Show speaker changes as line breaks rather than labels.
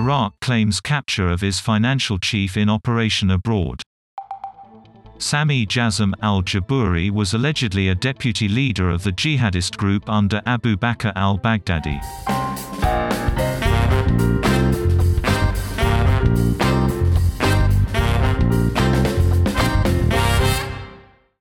Iraq claims capture of IS financial chief in operation abroad. Sami Jasim al-Jabouri was allegedly a deputy leader of the jihadist group under Abu Bakr al-Baghdadi.